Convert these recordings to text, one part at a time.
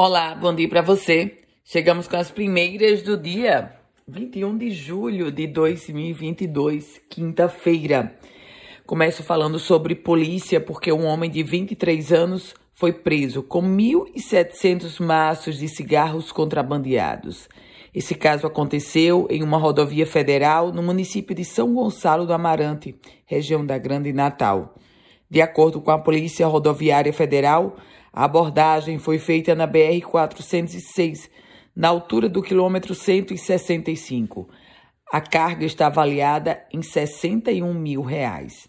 Olá, bom dia para você. Chegamos com as primeiras do dia 21 de julho de 2022, quinta-feira. Começo falando sobre polícia, porque um homem de 23 anos foi preso com 1.700 maços de cigarros contrabandeados. Esse caso aconteceu em uma rodovia federal no município de São Gonçalo do Amarante, região da Grande Natal. De acordo com a Polícia Rodoviária Federal, a abordagem foi feita na BR-406, na altura do quilômetro 165. A carga está avaliada em 61 mil reais.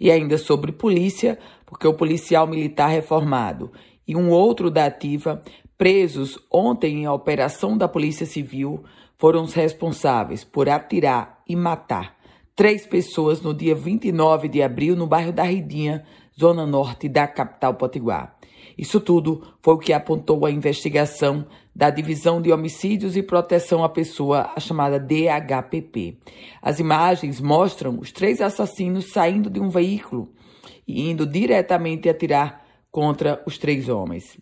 E ainda sobre polícia, porque o policial militar reformado e um outro da ativa, presos ontem em operação da Polícia Civil, foram os responsáveis por atirar e matar três pessoas no dia 29 de abril no bairro da Ridinha, zona norte da capital potiguar. Isso tudo foi o que apontou a investigação da Divisão de Homicídios e Proteção à Pessoa, a chamada DHPP. As imagens mostram os três assassinos saindo de um veículo e indo diretamente atirar contra os três homens.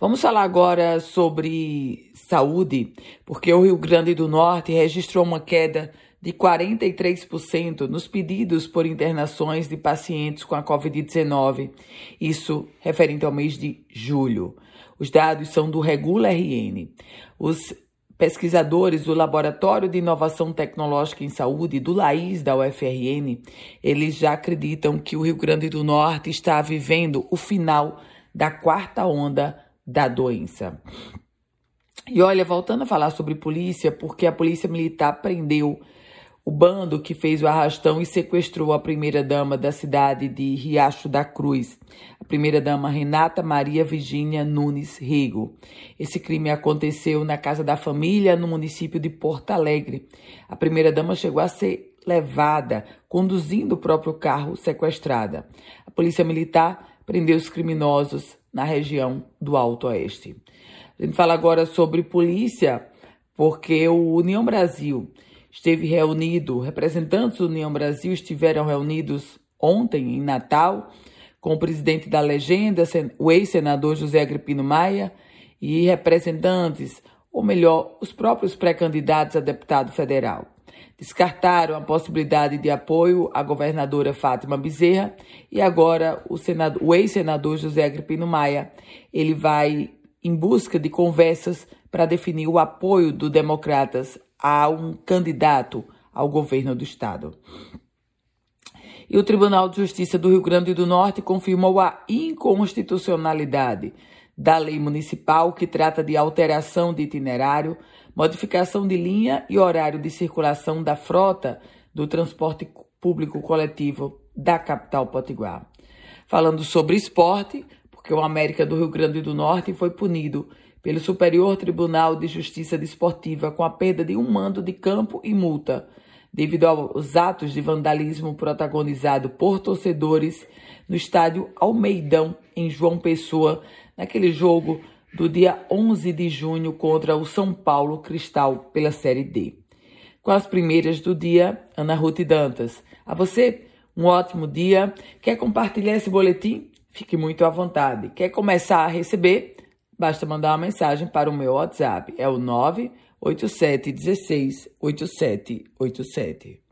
Vamos falar agora sobre saúde, porque o Rio Grande do Norte registrou uma queda de 43% nos pedidos por internações de pacientes com a Covid-19, isso referente ao mês de julho. Os dados são do Regula RN. Os pesquisadores do Laboratório de Inovação Tecnológica em Saúde, do LAIS da UFRN, eles já acreditam que o Rio Grande do Norte está vivendo o final da quarta onda da doença. E olha, voltando a falar sobre polícia, porque a Polícia Militar prendeu o bando que fez o arrastão e sequestrou a primeira-dama da cidade de Riacho da Cruz, a primeira-dama Renata Maria Virgínia Nunes Rigo. Esse crime aconteceu na casa da família, no município de Porto Alegre. A primeira-dama chegou a ser levada, conduzindo o próprio carro, sequestrada. A polícia militar prendeu os criminosos na região do Alto Oeste. A gente fala agora sobre polícia, porque o União Brasil esteve reunido, representantes do União Brasil estiveram reunidos ontem, em Natal, com o presidente da legenda, o ex-senador José Agripino Maia, e representantes, ou melhor, os próprios pré-candidatos a deputado federal. Descartaram a possibilidade de apoio à governadora Fátima Bezerra e agora o, o ex-senador José Agripino Maia, ele vai em busca de conversas para definir o apoio do Democratas a um candidato ao governo do estado. E o Tribunal de Justiça do Rio Grande do Norte confirmou a inconstitucionalidade da lei municipal que trata de alteração de itinerário, modificação de linha e horário de circulação da frota do transporte público coletivo da capital potiguar. Falando sobre esporte, porque o América do Rio Grande do Norte foi punido pelo Superior Tribunal de Justiça Desportiva com a perda de um mando de campo e multa, devido aos atos de vandalismo protagonizado por torcedores no estádio Almeidão, em João Pessoa, naquele jogo do dia 11 de junho contra o São Paulo Cristal pela Série D. Com as primeiras do dia, Ana Ruth Dantas. A você, um ótimo dia. Quer compartilhar esse boletim? Fique muito à vontade. Quer começar a receber? Basta mandar uma mensagem para o meu WhatsApp. É o 987 16 8787.